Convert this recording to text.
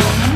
Bye.